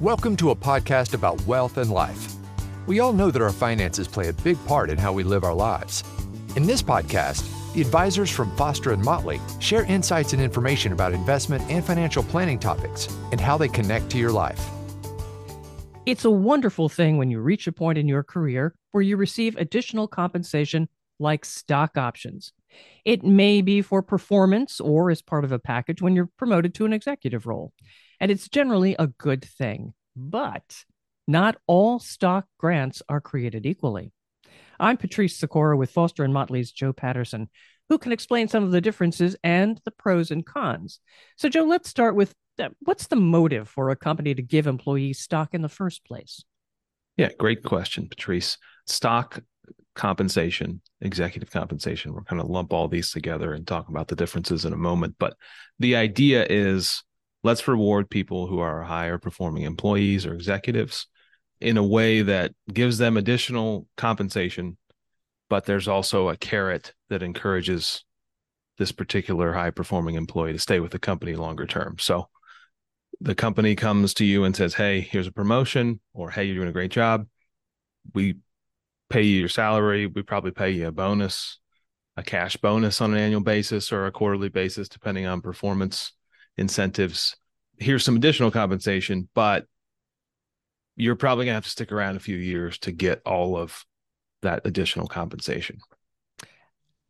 Welcome to a podcast about wealth and life. We all know that our finances play a big part in how we live our lives. In this podcast, the advisors from Foster and Motley share insights and information about investment and financial planning topics and how they connect to your life. It's a wonderful thing when you reach a point in your career where you receive additional compensation like stock options. It may be for performance or as part of a package when you're promoted to an executive role and it's generally a good thing. But not all stock grants are created equally. I'm Patrice Sikora with Foster and Motley's Joe Patterson, who can explain some of the differences and the pros and cons. So, Joe, let's start with uh, what's the motive for a company to give employees stock in the first place? Yeah, great question, Patrice. Stock compensation, executive compensation, we're going to lump all these together and talk about the differences in a moment. But the idea is let's reward people who are higher performing employees or executives in a way that gives them additional compensation but there's also a carrot that encourages this particular high performing employee to stay with the company longer term. So the company comes to you and says hey here's a promotion or hey you're doing a great job. We pay you your salary. We probably pay you a bonus a cash bonus on an annual basis or a quarterly basis depending on performance incentives. Here's some additional compensation, but you're probably gonna have to stick around a few years to get all of that additional compensation.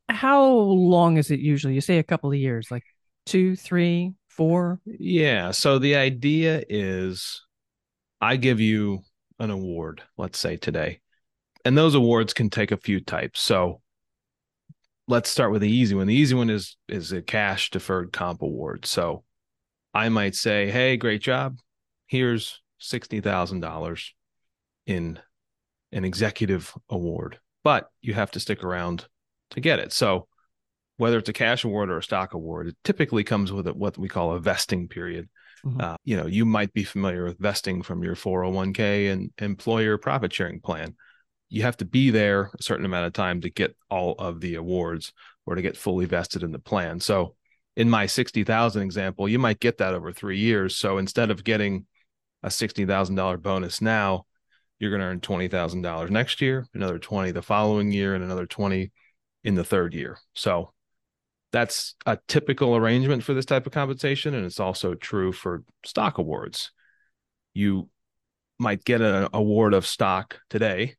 How long is it usually? You say a couple of years, like two, three, four? Yeah. So the idea is I give you an award, let's say today, and those awards can take a few types. So let's start with the easy one. The easy one is is a cash deferred comp award. So I might say, "Hey, great job. Here's sixty thousand dollars in an executive award, but you have to stick around to get it." So, whether it's a cash award or a stock award, it typically comes with a, what we call a vesting period. Mm-hmm. Uh, you know, you might be familiar with vesting from your 401k and employer profit sharing plan. You have to be there a certain amount of time to get all of the awards or to get fully vested in the plan. So in my 60,000 example, you might get that over 3 years. So instead of getting a $60,000 bonus now, you're going to earn $20,000 next year, another 20 the following year and another 20 in the third year. So that's a typical arrangement for this type of compensation and it's also true for stock awards. You might get an award of stock today,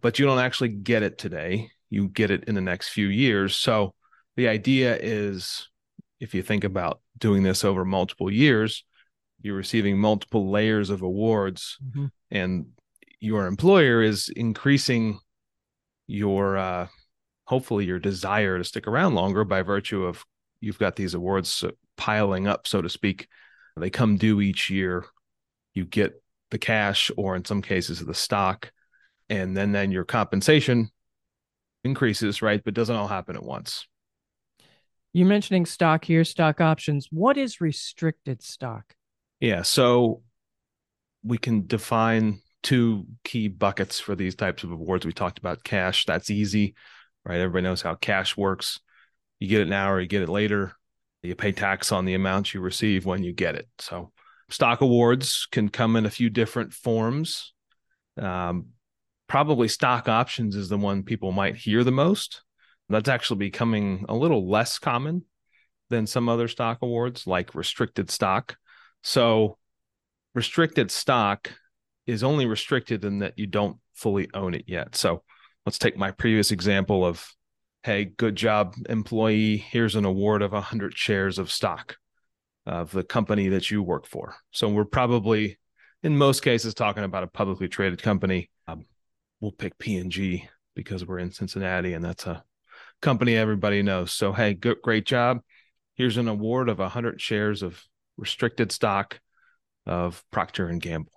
but you don't actually get it today. You get it in the next few years. So the idea is if you think about doing this over multiple years, you're receiving multiple layers of awards, mm-hmm. and your employer is increasing your uh, hopefully your desire to stick around longer by virtue of you've got these awards piling up, so to speak. They come due each year. You get the cash, or in some cases, the stock, and then then your compensation increases, right? But doesn't all happen at once. You're mentioning stock here, stock options. What is restricted stock? Yeah. So we can define two key buckets for these types of awards. We talked about cash. That's easy, right? Everybody knows how cash works. You get it now or you get it later. You pay tax on the amount you receive when you get it. So stock awards can come in a few different forms. Um, probably stock options is the one people might hear the most. That's actually becoming a little less common than some other stock awards, like restricted stock. So, restricted stock is only restricted in that you don't fully own it yet. So, let's take my previous example of hey, good job, employee. Here's an award of 100 shares of stock of the company that you work for. So, we're probably in most cases talking about a publicly traded company. Um, we'll pick P&G because we're in Cincinnati and that's a company everybody knows. So, hey, good, great job. Here's an award of 100 shares of restricted stock of Procter and Gamble.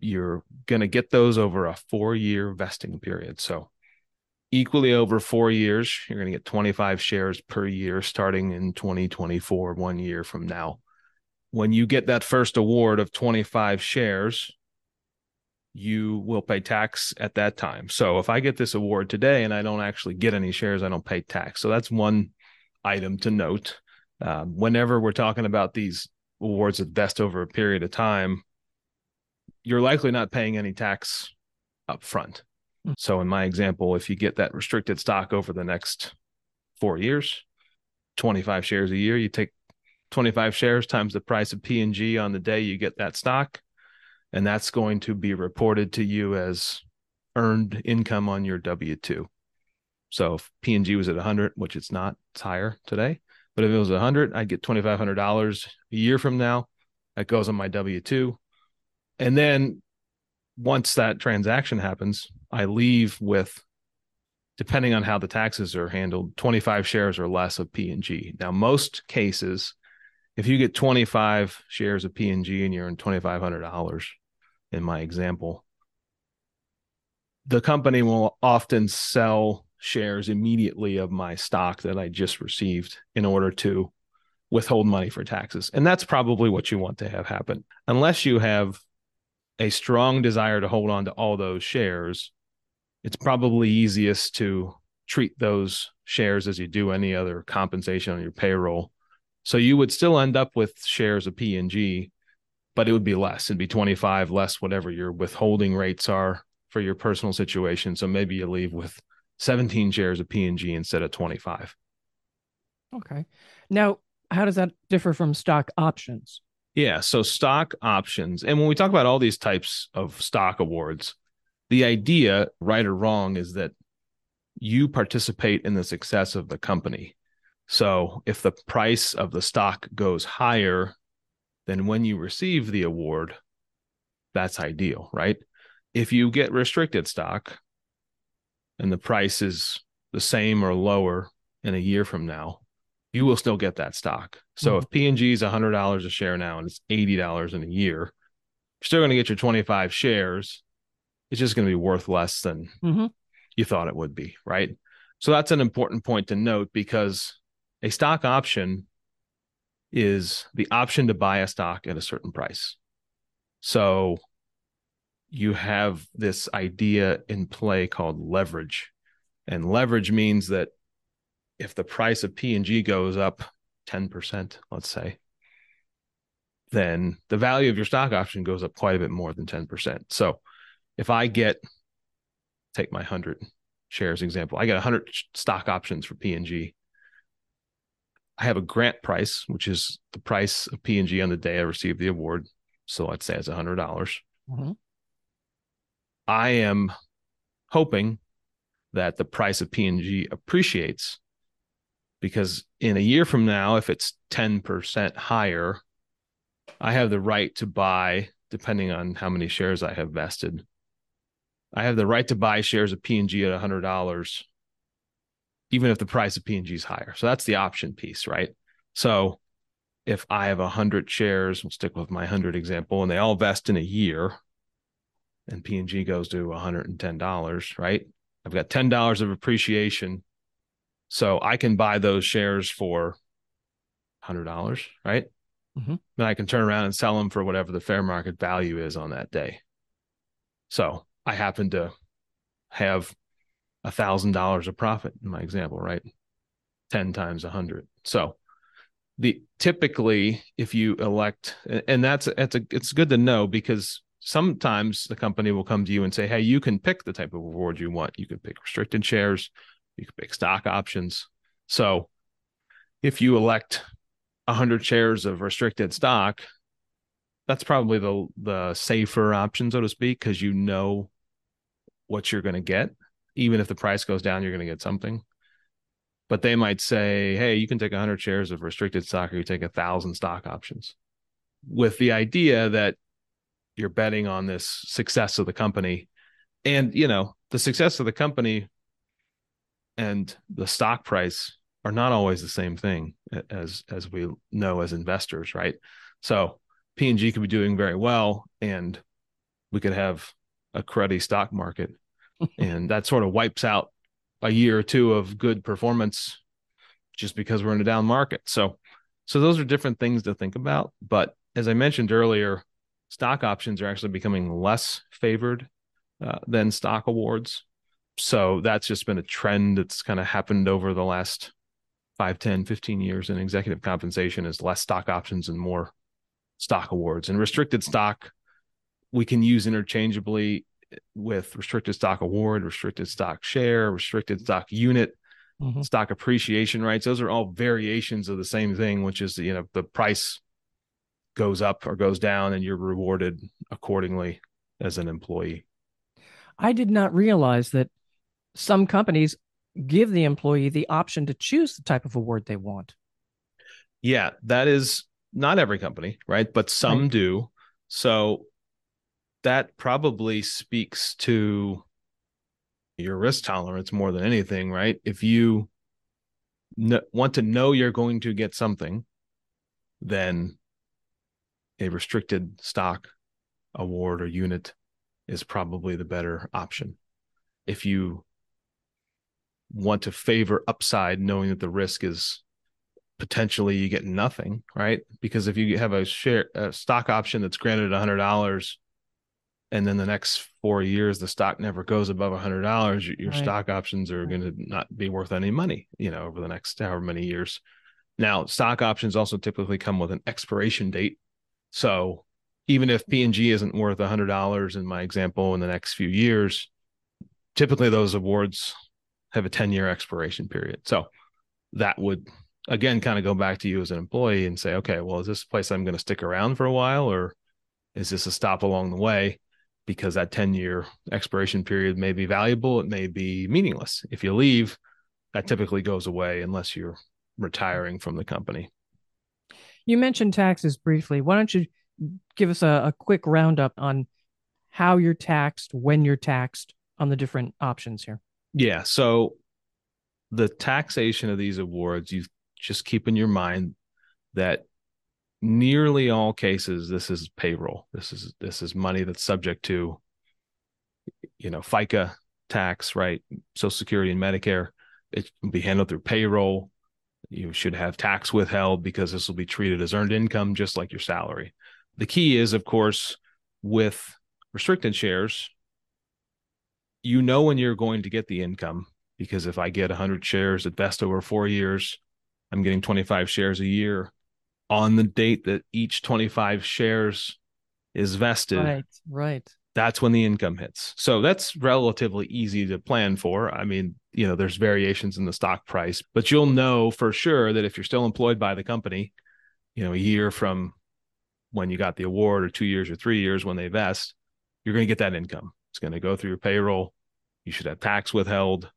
You're going to get those over a four year vesting period. So, equally over four years, you're going to get 25 shares per year starting in 2024, one year from now. When you get that first award of 25 shares, you will pay tax at that time. So if I get this award today and I don't actually get any shares, I don't pay tax. So that's one item to note. Um, whenever we're talking about these awards that vest over a period of time, you're likely not paying any tax up front. Hmm. So in my example, if you get that restricted stock over the next four years, 25 shares a year, you take 25 shares times the price of P&G on the day you get that stock. And that's going to be reported to you as earned income on your W 2. So if P&G was at 100, which it's not, it's higher today. But if it was 100, I'd get $2,500 a year from now. That goes on my W 2. And then once that transaction happens, I leave with, depending on how the taxes are handled, 25 shares or less of P&G. Now, most cases, if you get 25 shares of P&G and you're in $2,500, in my example, the company will often sell shares immediately of my stock that I just received in order to withhold money for taxes. And that's probably what you want to have happen. Unless you have a strong desire to hold on to all those shares, it's probably easiest to treat those shares as you do any other compensation on your payroll. So you would still end up with shares of P&G, but it would be less. It'd be 25 less whatever your withholding rates are for your personal situation. So maybe you leave with 17 shares of P&G instead of 25. Okay. Now, how does that differ from stock options? Yeah. So stock options. And when we talk about all these types of stock awards, the idea, right or wrong, is that you participate in the success of the company. So if the price of the stock goes higher than when you receive the award, that's ideal, right? If you get restricted stock and the price is the same or lower in a year from now, you will still get that stock. So mm-hmm. if P&G is $100 a share now and it's $80 in a year, you're still going to get your 25 shares. It's just going to be worth less than mm-hmm. you thought it would be, right? So that's an important point to note because a stock option is the option to buy a stock at a certain price. So you have this idea in play called leverage. And leverage means that if the price of P&G goes up 10%, let's say, then the value of your stock option goes up quite a bit more than 10%. So if I get take my 100 shares example, I get 100 stock options for P&G. I have a grant price, which is the price of P&G on the day I received the award. So let's say it's 100. dollars mm-hmm. I am hoping that the price of P&G appreciates because in a year from now, if it's 10% higher, I have the right to buy, depending on how many shares I have vested. I have the right to buy shares of P&G at $100, even if the price of P&G is higher. So that's the option piece, right? So if I have 100 shares, we'll stick with my 100 example, and they all vest in a year, and P&G goes to $110, right? I've got $10 of appreciation so I can buy those shares for hundred dollars, right? Mm-hmm. Then I can turn around and sell them for whatever the fair market value is on that day. So I happen to have a thousand dollars of profit in my example, right? 10 times a hundred. So the typically if you elect and that's that's a it's good to know because sometimes the company will come to you and say, Hey, you can pick the type of reward you want. You can pick restricted shares, you can pick stock options. So if you elect 100 shares of restricted stock, that's probably the the safer option, so to speak, because you know what you're going to get. Even if the price goes down, you're going to get something. But they might say, "Hey, you can take 100 shares of restricted stock, or you take a thousand stock options," with the idea that you're betting on this success of the company, and you know the success of the company and the stock price are not always the same thing as as we know as investors, right? So P&G could be doing very well and we could have a cruddy stock market and that sort of wipes out a year or two of good performance just because we're in a down market. So so those are different things to think about, but as I mentioned earlier, stock options are actually becoming less favored uh, than stock awards. So that's just been a trend that's kind of happened over the last 5 10 15 years in executive compensation is less stock options and more stock awards. And restricted stock we can use interchangeably with restricted stock award, restricted stock share, restricted stock unit, mm-hmm. stock appreciation rights. Those are all variations of the same thing, which is you know the price goes up or goes down, and you're rewarded accordingly as an employee. I did not realize that some companies give the employee the option to choose the type of award they want. Yeah, that is not every company, right? But some right. do. So that probably speaks to your risk tolerance more than anything, right? If you n- want to know you're going to get something, then a restricted stock award or unit is probably the better option. If you want to favor upside, knowing that the risk is potentially you get nothing, right? Because if you have a share a stock option that's granted a hundred dollars, and then the next four years the stock never goes above a hundred dollars, your right. stock options are going to not be worth any money, you know, over the next however many years. Now, stock options also typically come with an expiration date, so even if P&G isn't worth a hundred dollars in my example in the next few years, typically those awards have a 10 year expiration period. So that would again kind of go back to you as an employee and say, okay, well, is this a place I'm going to stick around for a while or is this a stop along the way? Because that 10 year expiration period may be valuable, it may be meaningless. If you leave, that typically goes away unless you're retiring from the company. You mentioned taxes briefly. Why don't you give us a, a quick roundup on how you're taxed, when you're taxed on the different options here? Yeah. So the taxation of these awards, you just keep in your mind that nearly all cases this is payroll. This is this is money that's subject to you know FICA tax, right? Social Security and Medicare. It be handled through payroll. You should have tax withheld because this will be treated as earned income just like your salary. The key is, of course, with restricted shares, you know when you're going to get the income because if I get 100 shares at best over four years, I'm getting 25 shares a year on the date that each 25 shares is vested. Right, right. That's when the income hits. So that's relatively easy to plan for. I mean, you know, there's variations in the stock price, but you'll know for sure that if you're still employed by the company, you know, a year from when you got the award or two years or three years when they vest, you're going to get that income. It's going to go through your payroll. You should have tax withheld.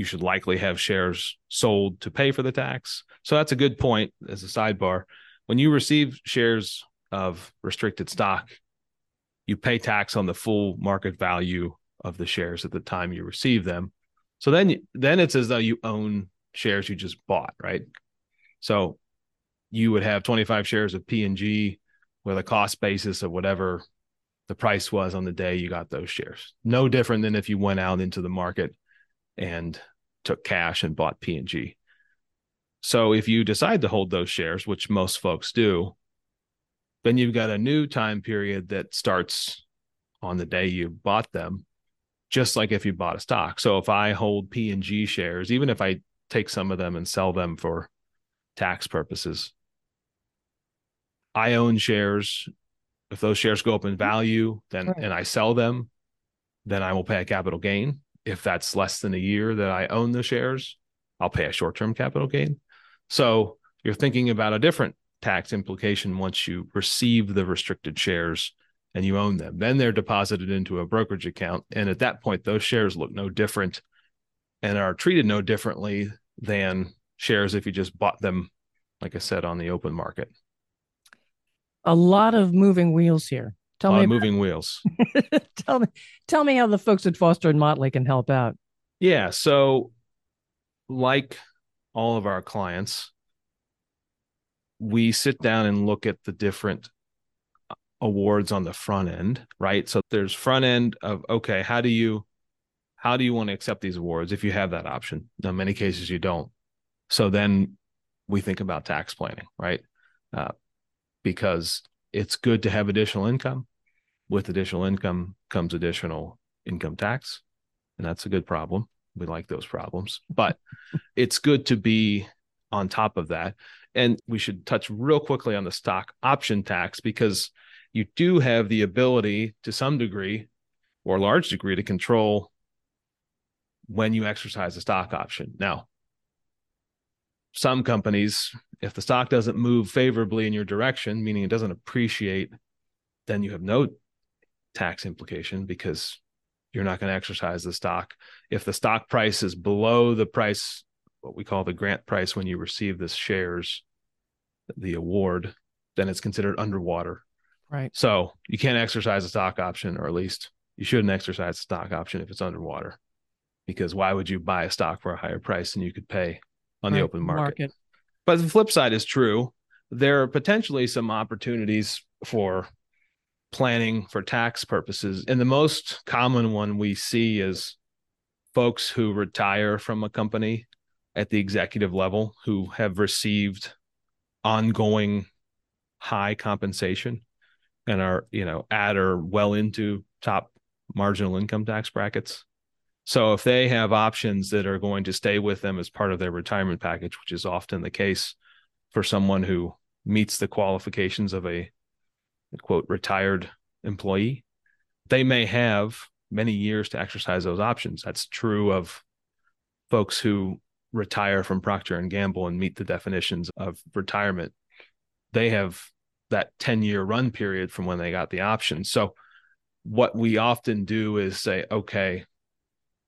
You should likely have shares sold to pay for the tax. So that's a good point as a sidebar. When you receive shares of restricted stock, you pay tax on the full market value of the shares at the time you receive them. So then then it's as though you own shares you just bought, right? So you would have 25 shares of P&G with a cost basis of whatever the price was on the day you got those shares. No different than if you went out into the market and took cash and bought P&G. So if you decide to hold those shares, which most folks do, then you've got a new time period that starts on the day you bought them, just like if you bought a stock. So if I hold P&G shares, even if I take some of them and sell them for tax purposes, I own shares if those shares go up in value, then right. and I sell them, then I will pay a capital gain. If that's less than a year that I own the shares, I'll pay a short-term capital gain. So you're thinking about a different tax implication once you receive the restricted shares and you own them. Then they're deposited into a brokerage account. And at that point, those shares look no different and are treated no differently than shares if you just bought them, like I said, on the open market a lot of moving wheels here. Tell me moving wheels. tell me, tell me how the folks at Foster and Motley can help out. Yeah, so like all of our clients, we sit down and look at the different awards on the front end, right? So there's front end of okay, how do you how do you want to accept these awards if you have that option? Now, in many cases you don't. So then we think about tax planning, right? Uh, because it's good to have additional income. With additional income comes additional income tax, and that's a good problem. We like those problems, but it's good to be on top of that. And we should touch real quickly on the stock option tax because you do have the ability to some degree or large degree to control when you exercise a stock option. Now, some companies, if the stock doesn't move favorably in your direction, meaning it doesn't appreciate, then you have no tax implication because you're not going to exercise the stock. If the stock price is below the price, what we call the grant price when you receive the shares, the award, then it's considered underwater. Right. So you can't exercise a stock option, or at least you shouldn't exercise a stock option if it's underwater. Because why would you buy a stock for a higher price than you could pay on right. the open market? market? But the flip side is true. There are potentially some opportunities for planning for tax purposes. And the most common one we see is folks who retire from a company at the executive level who have received ongoing high compensation and are, you know, at or well into top marginal income tax brackets. So if they have options that are going to stay with them as part of their retirement package, which is often the case for someone who meets the qualifications of a quote retired employee, they may have many years to exercise those options. That's true of folks who retire from Procter and Gamble and meet the definitions of retirement. They have that 10 year run period from when they got the option. So what we often do is say, okay,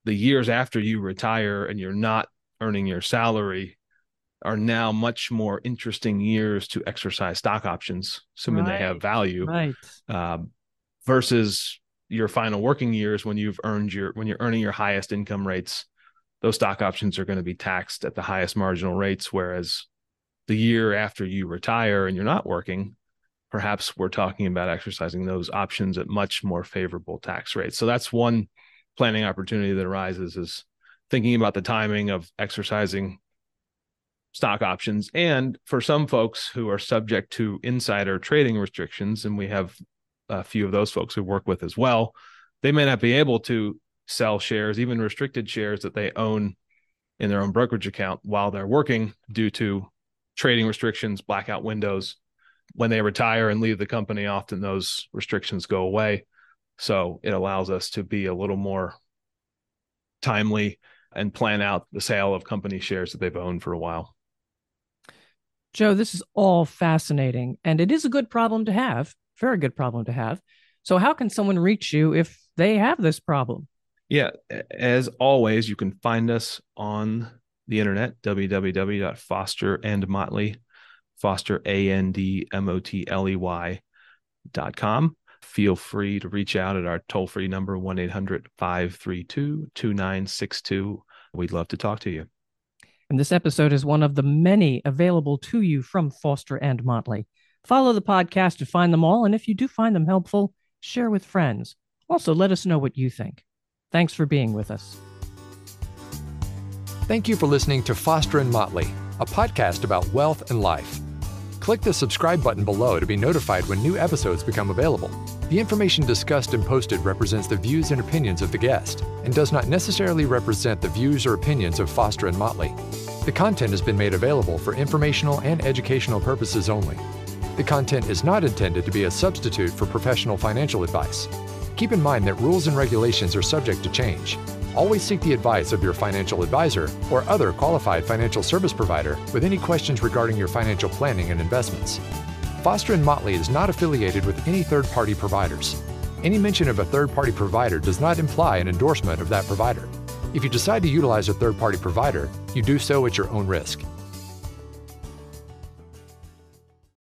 the years after you retire and you're not earning your salary are now much more interesting years to exercise stock options, assuming right. they have value, right? Um, versus your final working years when you've earned your when you're earning your highest income rates. Those stock options are going to be taxed at the highest marginal rates, whereas the year after you retire and you're not working, perhaps we're talking about exercising those options at much more favorable tax rates. So that's one planning opportunity that arises is thinking about the timing of exercising stock options. And for some folks who are subject to insider trading restrictions, and we have a few of those folks we work with as well, they may not be able to sell shares, even restricted shares that they own in their own brokerage account while they're working due to trading restrictions, blackout windows. When they retire and leave the company, often those restrictions go away. So it allows us to be a little more timely and plan out the sale of company shares that they've owned for a while. Joe, this is all fascinating and it is a good problem to have, very good problem to have. So, how can someone reach you if they have this problem? Yeah, as always, you can find us on the internet www.fosterandmotley, Foster A N D M O T L E Y dot com. Feel free to reach out at our toll free number 1 800 532 2962. We'd love to talk to you. And this episode is one of the many available to you from Foster and Motley. Follow the podcast to find them all, and if you do find them helpful, share with friends. Also, let us know what you think. Thanks for being with us. Thank you for listening to Foster and Motley, a podcast about wealth and life. Click the subscribe button below to be notified when new episodes become available. The information discussed and posted represents the views and opinions of the guest and does not necessarily represent the views or opinions of Foster and Motley. The content has been made available for informational and educational purposes only. The content is not intended to be a substitute for professional financial advice. Keep in mind that rules and regulations are subject to change. Always seek the advice of your financial advisor or other qualified financial service provider with any questions regarding your financial planning and investments. Foster and Motley is not affiliated with any third-party providers. Any mention of a third-party provider does not imply an endorsement of that provider. If you decide to utilize a third party provider, you do so at your own risk.